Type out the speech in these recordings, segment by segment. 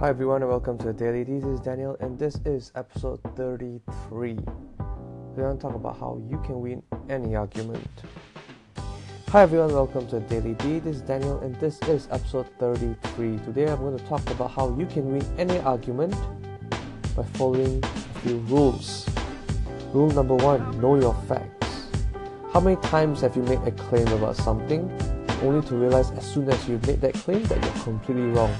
Hi everyone and welcome to Daily. This is Daniel and this is episode 33. We're to talk about how you can win any argument. Hi everyone, welcome to Daily D. This is Daniel and this is episode 33. Today I'm going to talk about how you can win any argument by following a few rules. Rule number one, know your facts. How many times have you made a claim about something only to realize as soon as you've made that claim that you're completely wrong?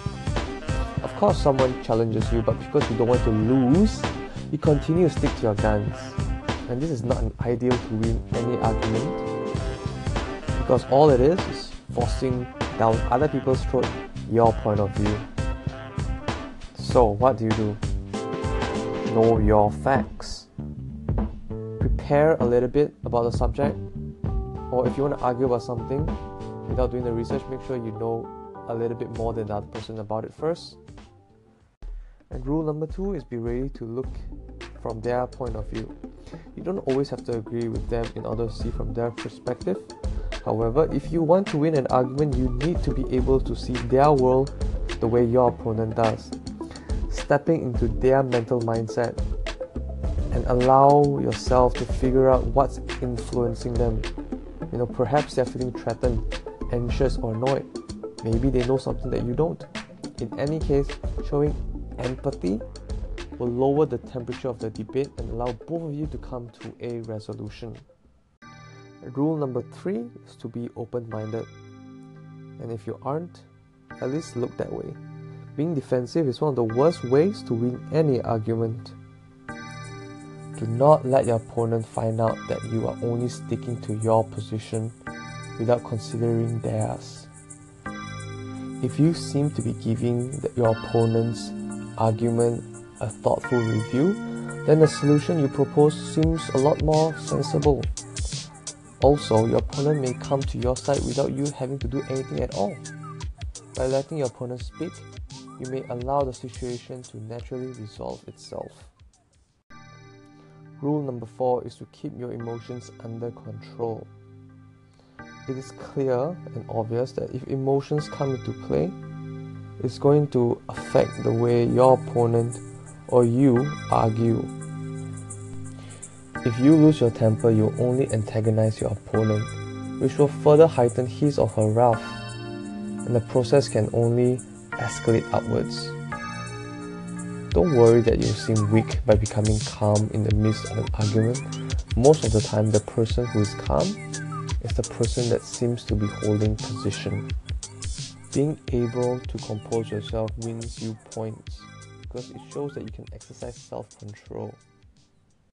Of course, someone challenges you, but because you don't want to lose, you continue to stick to your guns. And this is not an ideal to win any argument because all it is is forcing down other people's throat your point of view. So, what do you do? Know your facts. Prepare a little bit about the subject, or if you want to argue about something without doing the research, make sure you know a little bit more than the other person about it first and rule number two is be ready to look from their point of view. You don't always have to agree with them in order to see from their perspective. However, if you want to win an argument, you need to be able to see their world the way your opponent does. Stepping into their mental mindset and allow yourself to figure out what's influencing them. You know, perhaps they're feeling threatened, anxious, or annoyed. Maybe they know something that you don't. In any case, showing empathy will lower the temperature of the debate and allow both of you to come to a resolution. Rule number three is to be open minded. And if you aren't, at least look that way. Being defensive is one of the worst ways to win any argument. Do not let your opponent find out that you are only sticking to your position without considering theirs. If you seem to be giving your opponent's argument a thoughtful review, then the solution you propose seems a lot more sensible. Also, your opponent may come to your side without you having to do anything at all. By letting your opponent speak, you may allow the situation to naturally resolve itself. Rule number four is to keep your emotions under control. It is clear and obvious that if emotions come into play, is going to affect the way your opponent or you argue. If you lose your temper, you'll only antagonize your opponent, which will further heighten his or her wrath, and the process can only escalate upwards. Don't worry that you seem weak by becoming calm in the midst of an argument. Most of the time, the person who is calm is the person that seems to be holding position being able to compose yourself wins you points because it shows that you can exercise self control.